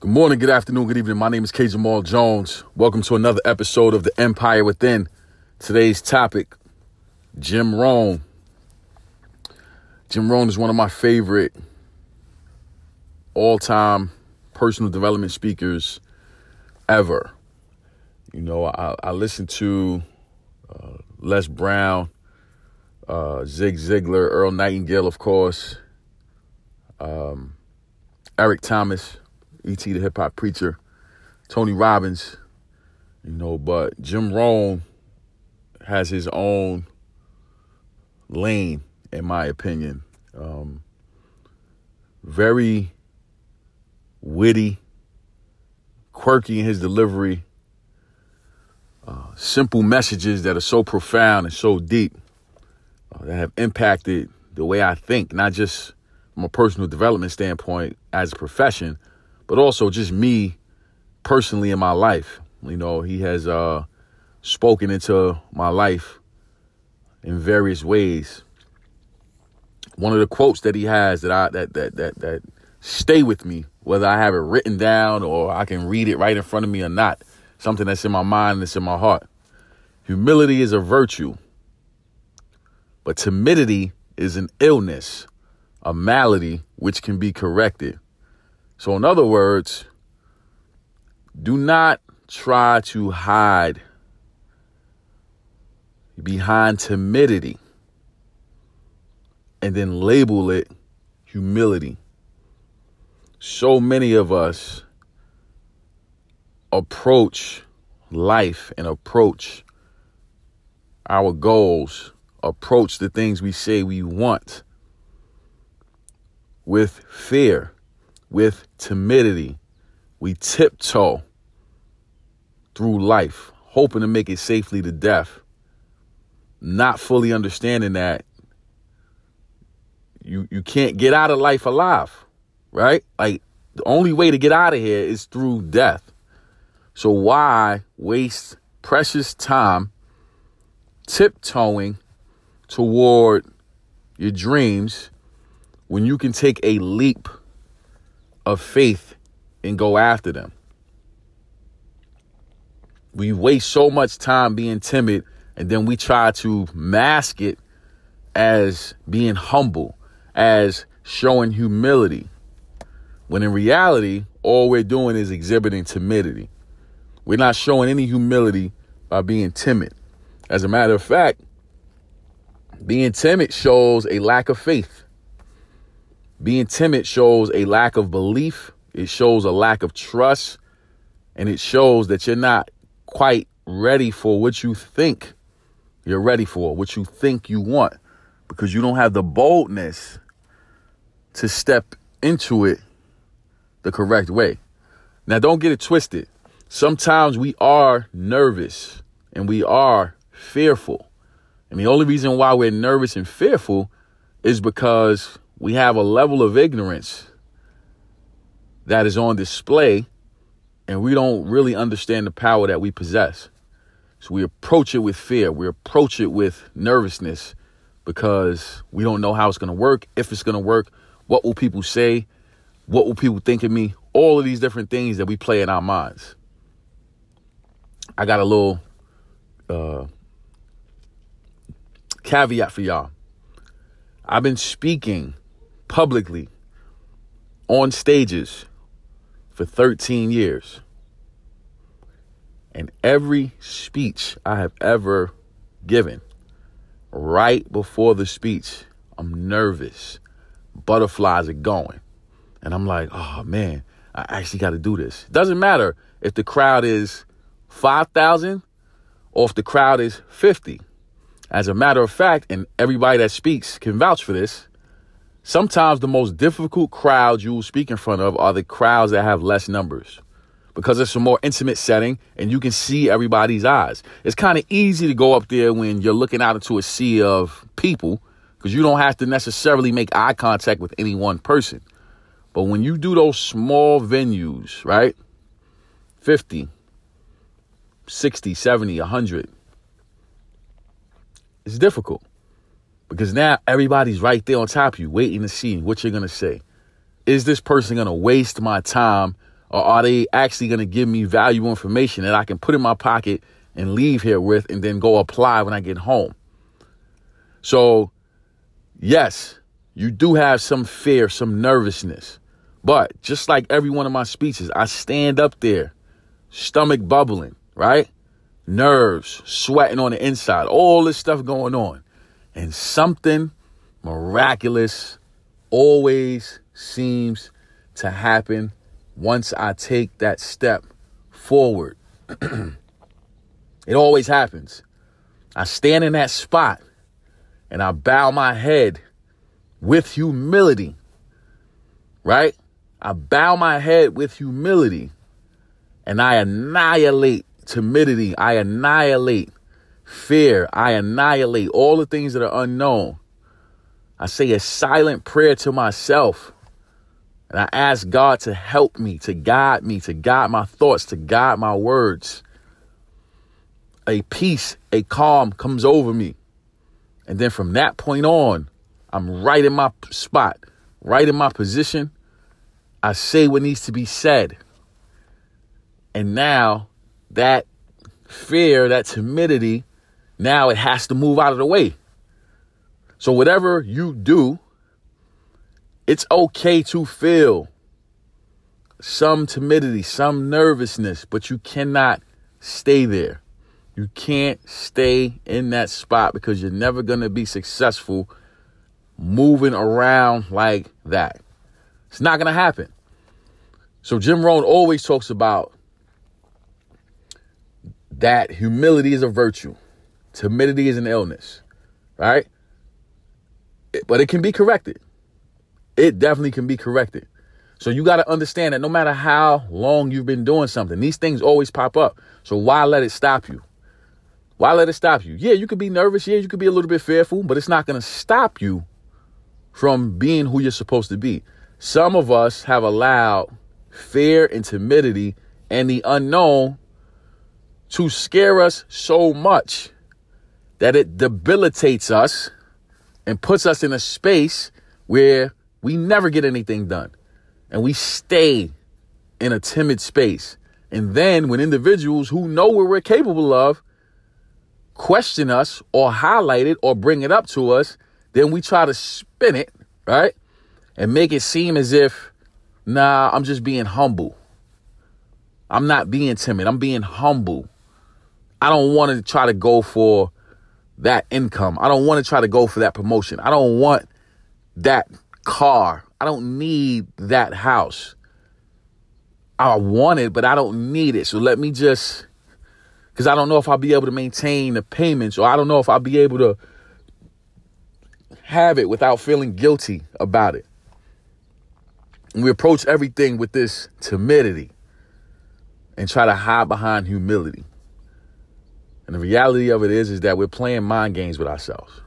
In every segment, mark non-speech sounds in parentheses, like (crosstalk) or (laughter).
Good morning, good afternoon, good evening. My name is K. Jamal Jones. Welcome to another episode of The Empire Within. Today's topic Jim Rohn. Jim Rohn is one of my favorite all time personal development speakers ever. You know, I, I listen to uh, Les Brown, uh, Zig Ziglar, Earl Nightingale, of course, um, Eric Thomas, E.T. the Hip Hop Preacher, Tony Robbins, you know, but Jim Rohn has his own lane, in my opinion. Um, very witty, quirky in his delivery, uh, simple messages that are so profound and so deep uh, that have impacted the way I think, not just from a personal development standpoint as a profession, but also just me personally in my life. You know, he has uh, spoken into my life in various ways. One of the quotes that he has that I that that that that stay with me, whether I have it written down or I can read it right in front of me or not, something that's in my mind that's in my heart. Humility is a virtue, but timidity is an illness, a malady which can be corrected. So, in other words, do not try to hide behind timidity and then label it humility. So many of us approach life and approach our goals, approach the things we say we want with fear with timidity. We tiptoe through life, hoping to make it safely to death, not fully understanding that you you can't get out of life alive, right? Like the only way to get out of here is through death. So why waste precious time tiptoeing toward your dreams when you can take a leap of faith and go after them. We waste so much time being timid and then we try to mask it as being humble, as showing humility. When in reality, all we're doing is exhibiting timidity. We're not showing any humility by being timid. As a matter of fact, being timid shows a lack of faith. Being timid shows a lack of belief, it shows a lack of trust, and it shows that you're not quite ready for what you think you're ready for, what you think you want, because you don't have the boldness to step into it the correct way. Now, don't get it twisted. Sometimes we are nervous and we are fearful. And the only reason why we're nervous and fearful is because we have a level of ignorance that is on display and we don't really understand the power that we possess. So we approach it with fear, we approach it with nervousness because we don't know how it's going to work, if it's going to work, what will people say, what will people think of me, all of these different things that we play in our minds. I got a little uh, caveat for y'all. I've been speaking publicly on stages for 13 years. And every speech I have ever given, right before the speech, I'm nervous. Butterflies are going. And I'm like, oh man, I actually got to do this. Doesn't matter if the crowd is 5,000 or if the crowd is 50. As a matter of fact, and everybody that speaks can vouch for this, Sometimes the most difficult crowds you will speak in front of are the crowds that have less numbers because it's a more intimate setting and you can see everybody's eyes. It's kind of easy to go up there when you're looking out into a sea of people because you don't have to necessarily make eye contact with any one person. But when you do those small venues, right? 50, 60, 70, 100, it's difficult. Because now everybody's right there on top of you, waiting to see what you're going to say. Is this person going to waste my time Or are they actually going to give me valuable information that I can put in my pocket and leave here with and then go apply when I get home? So, yes, you do have some fear, some nervousness. But just like every one of my speeches, I stand up there, stomach bubbling, right? Nerves, sweating on the inside, all this stuff going on. And something miraculous always seems to happen once I take that step forward. (clears throat) it always happens. I stand in that spot and I bow my head with humility, right? I bow my head with humility and I annihilate timidity. I annihilate fear. I annihilate all the things that are unknown. I say a silent prayer to myself. And I ask God to help me, to guide me, to guide my thoughts, to guide my words. A peace, a calm comes over me. And then from that point on, I'm right in my spot, right in my position. I say what needs to be said. And now that fear, that timidity, now it has to move out of the way. So, whatever you do, it's okay to feel some timidity, some nervousness, but you cannot stay there. You can't stay in that spot because you're never going to be successful moving around like that. It's not going to happen. So, Jim Rohn always talks about that humility is a virtue, timidity is an illness, right? but it can be corrected. It definitely can be corrected. So you got to understand that no matter how long you've been doing something, these things always pop up. So why let it stop you? Why let it stop you? Yeah, you could be nervous. Yeah, you could be a little bit fearful, but it's not going to stop you from being who you're supposed to be. Some of us have allowed fear and timidity and the unknown to scare us so much that it debilitates us and puts us in a space where we never get anything done and we stay in a timid space. And then when individuals who know what we're capable of question us or highlight it or bring it up to us, then we try to spin it, right? And make it seem as if, nah, I'm just being humble. I'm not being timid. I'm being humble. I don't want to try to go for that income. I don't want to try to go for that promotion. I don't want that car. I don't need that house. I want it, but I don't need it. So let me just, because I don't know if I'll be able to maintain the payments or I don't know if I'll be able to have it without feeling guilty about it. And we approach everything with this timidity and try to hide behind humility. And the reality of it is, is that we're playing mind games with ourselves.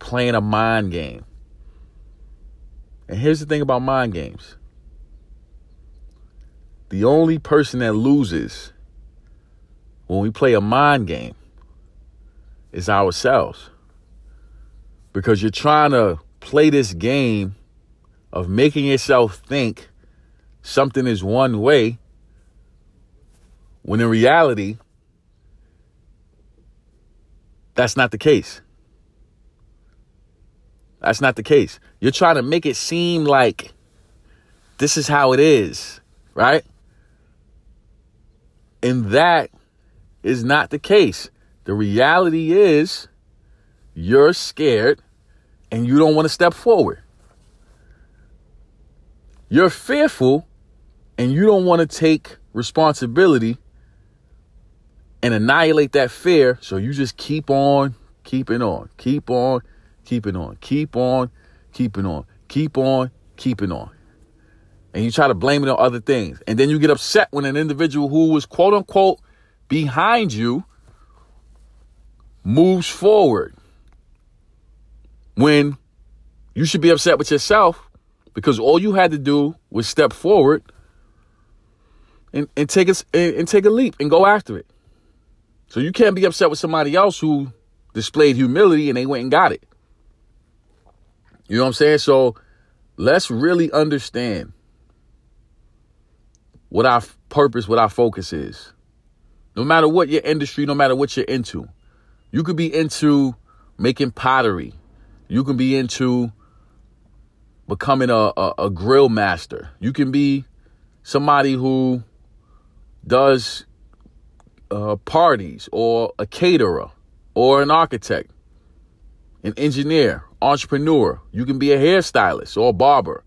Playing a mind game. And here's the thing about mind games. The only person that loses when we play a mind game is ourselves. Because you're trying to play this game of making yourself think something is one way when in reality, that's not the case. That's not the case. You're trying to make it seem like this is how it is, right? And that is not the case. The reality is you're scared and you don't want to step forward. You're fearful and you don't want to take responsibility and annihilate that fear. So you just keep on keeping on, keep on keeping on, keep on keeping on, keep on keeping on. And you try to blame it on other things. And then you get upset when an individual who was quote unquote behind you moves forward. When you should be upset with yourself because all you had to do was step forward and, and take a, and take a leap and go after it. So you can't be upset with somebody else who displayed humility and they went and got it. You know what I'm saying? So let's really understand what our purpose, what our focus is. No matter what your industry, no matter what you're into. You could be into making pottery. You can be into becoming a, a, a grill master. You can be somebody who does uh, parties or a caterer or an architect, an engineer, entrepreneur. You can be a hairstylist or a barber.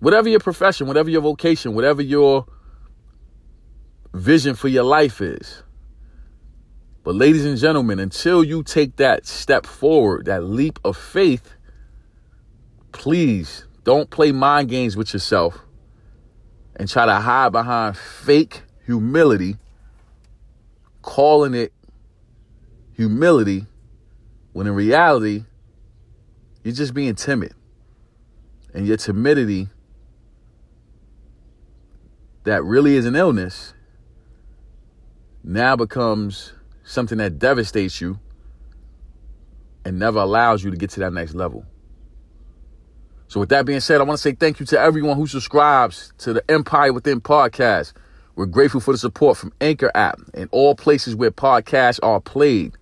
Whatever your profession, whatever your vocation, whatever your vision for your life is. But, ladies and gentlemen, until you take that step forward, that leap of faith, please don't play mind games with yourself and try to hide behind fake humility, calling it humility, when in reality, you're just being timid. And your timidity, that really is an illness, now becomes something that devastates you and never allows you to get to that next level. So, with that being said, I want to say thank you to everyone who subscribes to the Empire Within podcast. We're grateful for the support from Anchor app and all places where podcasts are played.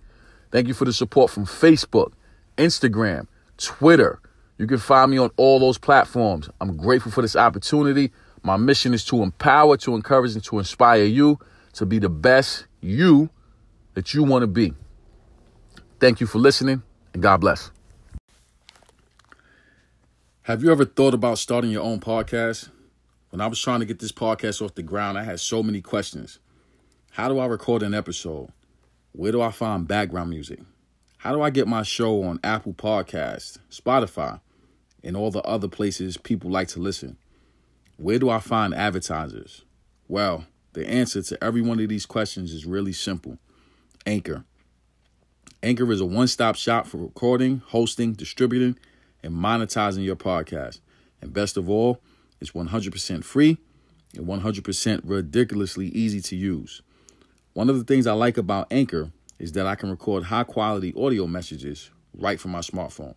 Thank you for the support from Facebook, Instagram, Twitter. You can find me on all those platforms. I'm grateful for this opportunity. My mission is to empower, to encourage, and to inspire you to be the best you that you want to be. Thank you for listening, and God bless. Have you ever thought about starting your own podcast? When I was trying to get this podcast off the ground, I had so many questions. How do I record an episode? Where do I find background music? How do I get my show on Apple Podcasts, Spotify, and all the other places people like to listen? Where do I find advertisers? Well, the answer to every one of these questions is really simple Anchor. Anchor is a one stop shop for recording, hosting, distributing, and monetizing your podcast. And best of all, it's 100% free and 100% ridiculously easy to use. One of the things I like about Anchor is that I can record high quality audio messages right from my smartphone.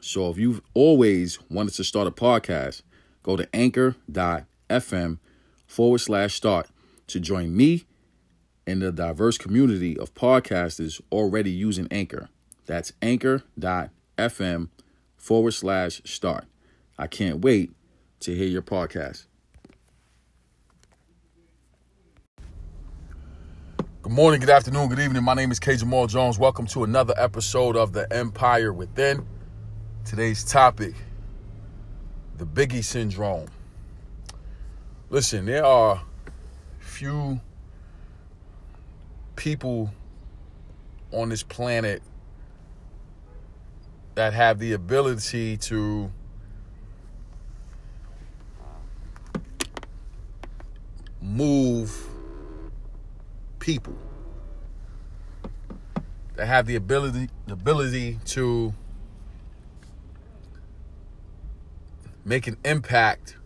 So if you've always wanted to start a podcast, go to anchor.fm forward slash start to join me and the diverse community of podcasters already using Anchor. That's anchor.fm forward slash start. I can't wait to hear your podcast. Good morning, good afternoon, good evening. My name is K. Jamal Jones. Welcome to another episode of The Empire Within. Today's topic the Biggie Syndrome. Listen, there are few people on this planet that have the ability to move people that have the ability the ability to make an impact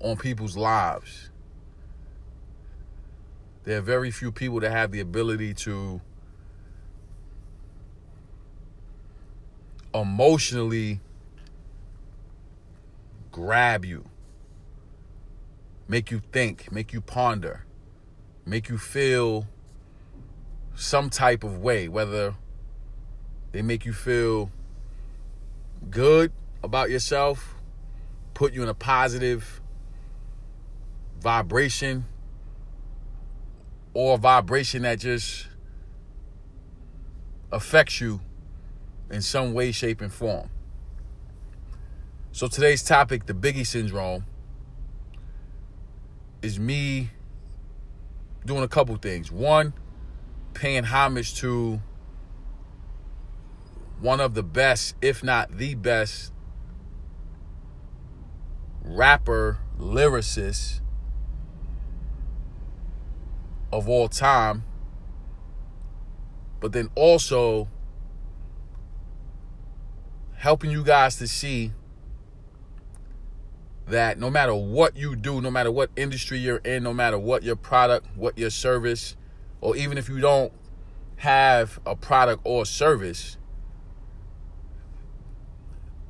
on people's lives. There are very few people that have the ability to emotionally grab you, make you think, make you ponder, make you feel some type of way, whether they make you feel good about yourself, put you in a positive vibration, or vibration that just affects you in some way, shape, and form. So today's topic, the Biggie syndrome, is me doing a couple things. One, paying homage to one of the best, if not the best, rapper lyricist of all time, but then also helping you guys to see that no matter what you do, no matter what industry you're in, no matter what your product, what your service, or even if you don't have a product or service,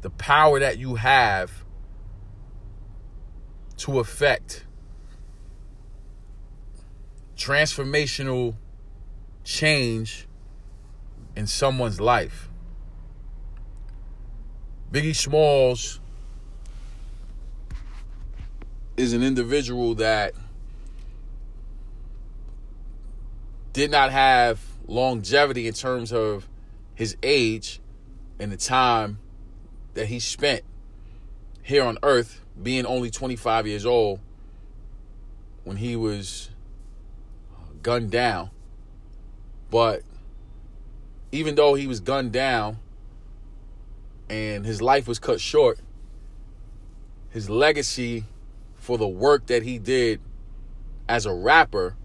the power that you have to affect transformational change in someone's life. Biggie Smalls is an individual that did not have longevity in terms of his age and the time that he spent here on earth being only 25 years old when he was gunned down. But even though he was gunned down and his life was cut short his legacy for the work that he did as a rapper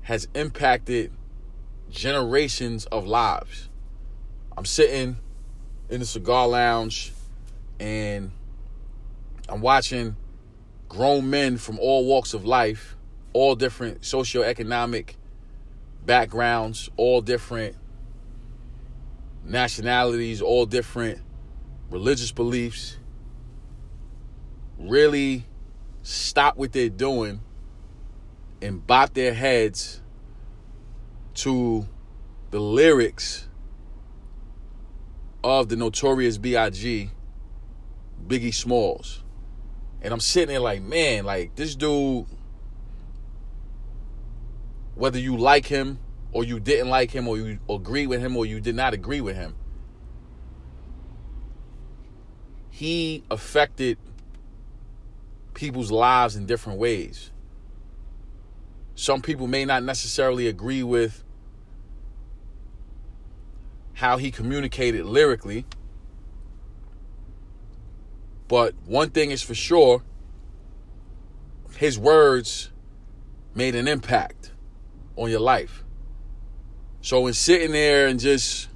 has impacted generations of lives. I'm sitting in the cigar lounge and I'm watching grown men from all walks of life, all different socioeconomic backgrounds, all different nationalities, all different religious beliefs really stop what they're doing and bop their heads to the lyrics of the notorious B.I.G. Biggie Smalls. And I'm sitting there like, man, like this dude, whether you like him or you didn't like him or you agree with him or you did not agree with him, he affected people's lives in different ways. Some people may not necessarily agree with how he communicated lyrically. But one thing is for sure his words made an impact on your life. So, in sitting there and just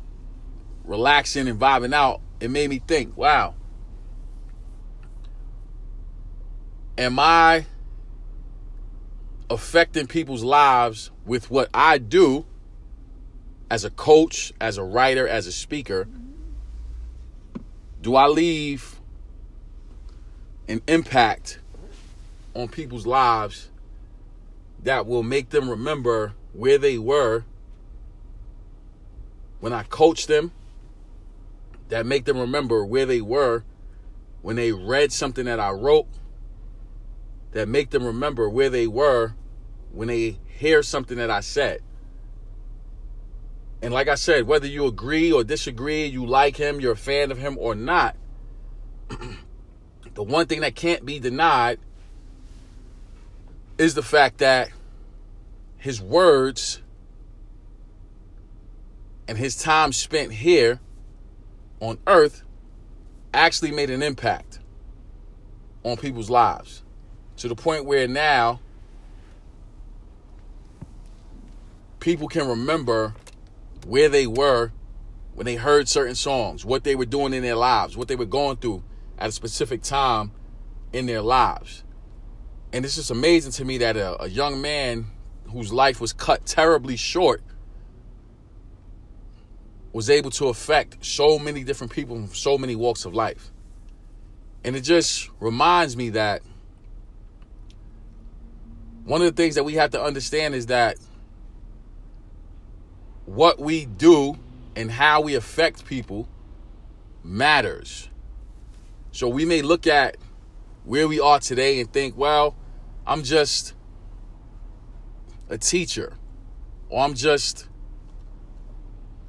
relaxing and vibing out, it made me think wow, am I affecting people's lives with what I do as a coach, as a writer, as a speaker? Do I leave an impact on people's lives that will make them remember where they were when I coached them? That make them remember where they were when they read something that I wrote that make them remember where they were when they hear something that I said. And like I said, whether you agree or disagree, you like him, you're a fan of him or not, (clears throat) the one thing that can't be denied is the fact that his words and his time spent here on earth actually made an impact on people's lives to the point where now people can remember where they were when they heard certain songs, what they were doing in their lives, what they were going through at a specific time in their lives. And it's just amazing to me that a, a young man whose life was cut terribly short was able to affect so many different people from so many walks of life. And it just reminds me that one of the things that we have to understand is that what we do and how we affect people matters. So we may look at where we are today and think, well, I'm just a teacher, or I'm just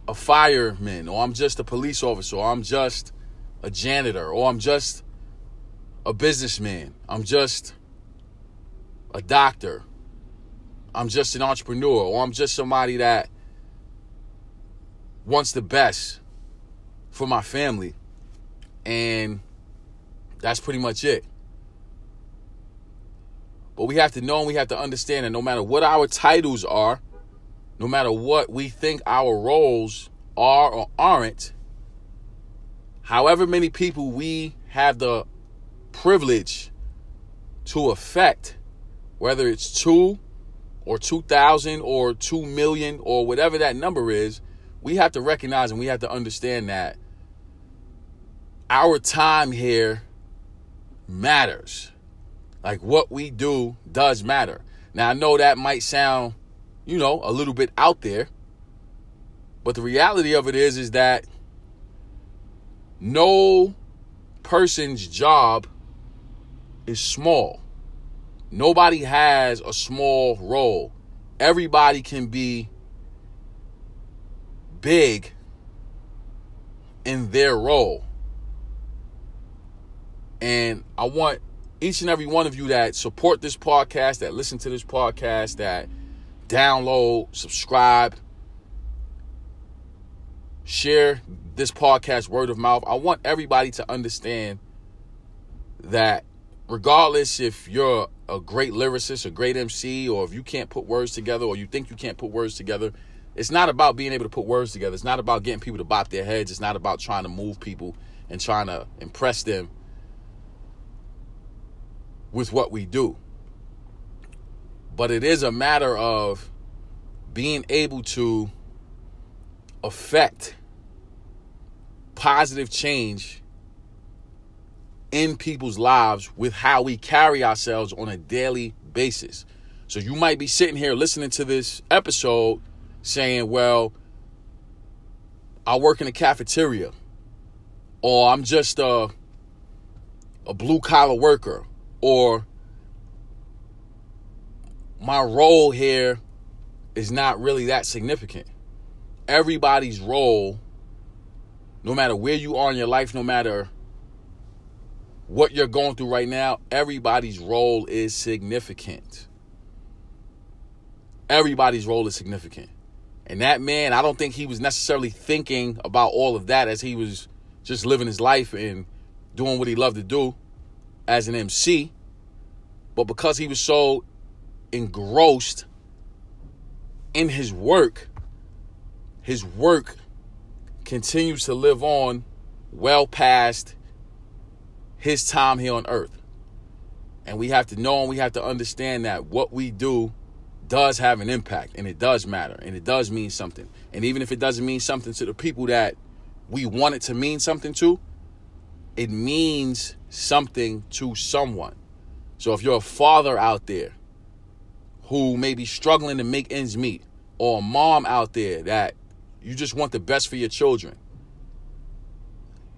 a fireman, or I'm just a police officer, or I'm just a janitor, or I'm just a businessman. I'm just a doctor. I'm just an entrepreneur or I'm just somebody that wants the best for my family. And that's pretty much it. But we have to know and we have to understand that no matter what our titles are, no matter what we think our roles are or aren't, however many people we have the privilege to affect, whether it's two or 2,000 or 2 million or whatever that number is, we have to recognize and we have to understand that our time here matters. Like what we do does matter. Now I know that might sound, you know, a little bit out there, but the reality of it is is that no person's job is small. Nobody has a small role. Everybody can be big in their role. And I want each and every one of you that support this podcast, that listen to this podcast, that download, subscribe, share this podcast word of mouth. I want everybody to understand that regardless if you're a great lyricist, a great MC, or if you can't put words together, or you think you can't put words together, it's not about being able to put words together. It's not about getting people to bop their heads. It's not about trying to move people and trying to impress them with what we do. But it is a matter of being able to affect positive change in people's lives with how we carry ourselves on a daily basis. So you might be sitting here listening to this episode saying, well, I work in a cafeteria, or I'm just a, a blue collar worker, or my role here is not really that significant. Everybody's role, no matter where you are in your life, no matter what you're going through right now, everybody's role is significant. Everybody's role is significant. And that man, I don't think he was necessarily thinking about all of that as he was just living his life and doing what he loved to do as an MC. But because he was so engrossed in his work, his work continues to live on well past his time here on earth. And we have to know and we have to understand that what we do does have an impact and it does matter and it does mean something. And even if it doesn't mean something to the people that we want it to mean something to, it means something to someone. So if you're a father out there who may be struggling to make ends meet, or a mom out there that you just want the best for your children,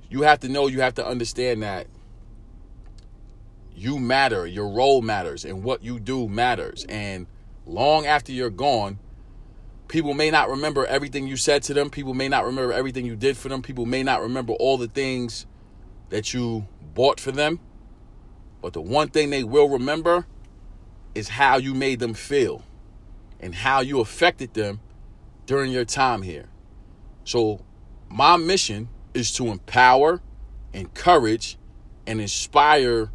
you have to know, you have to understand that you matter, your role matters, and what you do matters. And long after you're gone, people may not remember everything you said to them. People may not remember everything you did for them. People may not remember all the things that you bought for them. But the one thing they will remember is how you made them feel and how you affected them during your time here. So, my mission is to empower, encourage, and inspire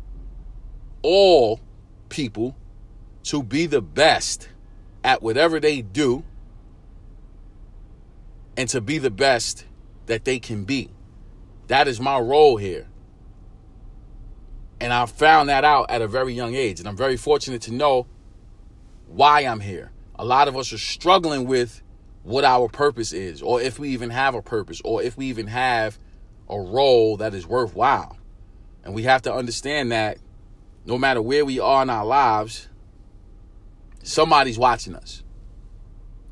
all people to be the best at whatever they do and to be the best that they can be. That is my role here. And I found that out at a very young age. And I'm very fortunate to know why I'm here. A lot of us are struggling with what our purpose is, or if we even have a purpose, or if we even have a role that is worthwhile. And we have to understand that no matter where we are in our lives, somebody's watching us.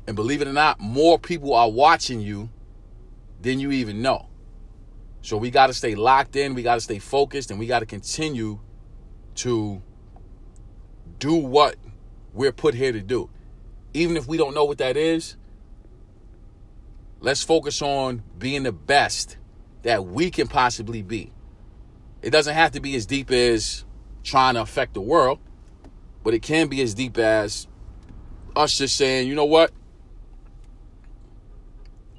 And believe it or not, more people are watching you than you even know. So we got to stay locked in, we got to stay focused, and we got to continue to do what we're put here to do. Even if we don't know what that is, let's focus on being the best that we can possibly be. It doesn't have to be as deep as trying to affect the world, but it can be as deep as us just saying, you know what?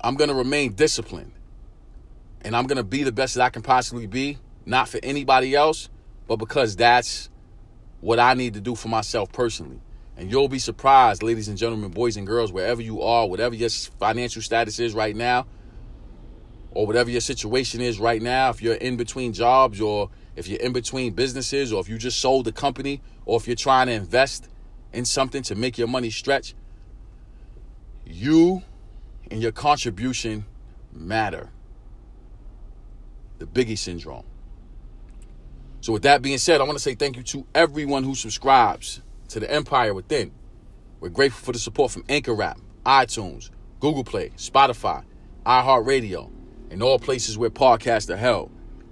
I'm going to remain disciplined and I'm going to be the best that I can possibly be, not for anybody else, but because that's what I need to do for myself personally. And you'll be surprised, ladies and gentlemen, boys and girls, wherever you are, whatever your financial status is right now, or whatever your situation is right now, if you're in between jobs or if you're in between businesses or if you just sold the company or if you're trying to invest in something to make your money stretch, you and your contribution matter. The Biggie syndrome. So, with that being said, I want to say thank you to everyone who subscribes to the Empire Within. We're grateful for the support from Anchor app, iTunes, Google Play, Spotify, iHeartRadio, and all places where podcasts are held.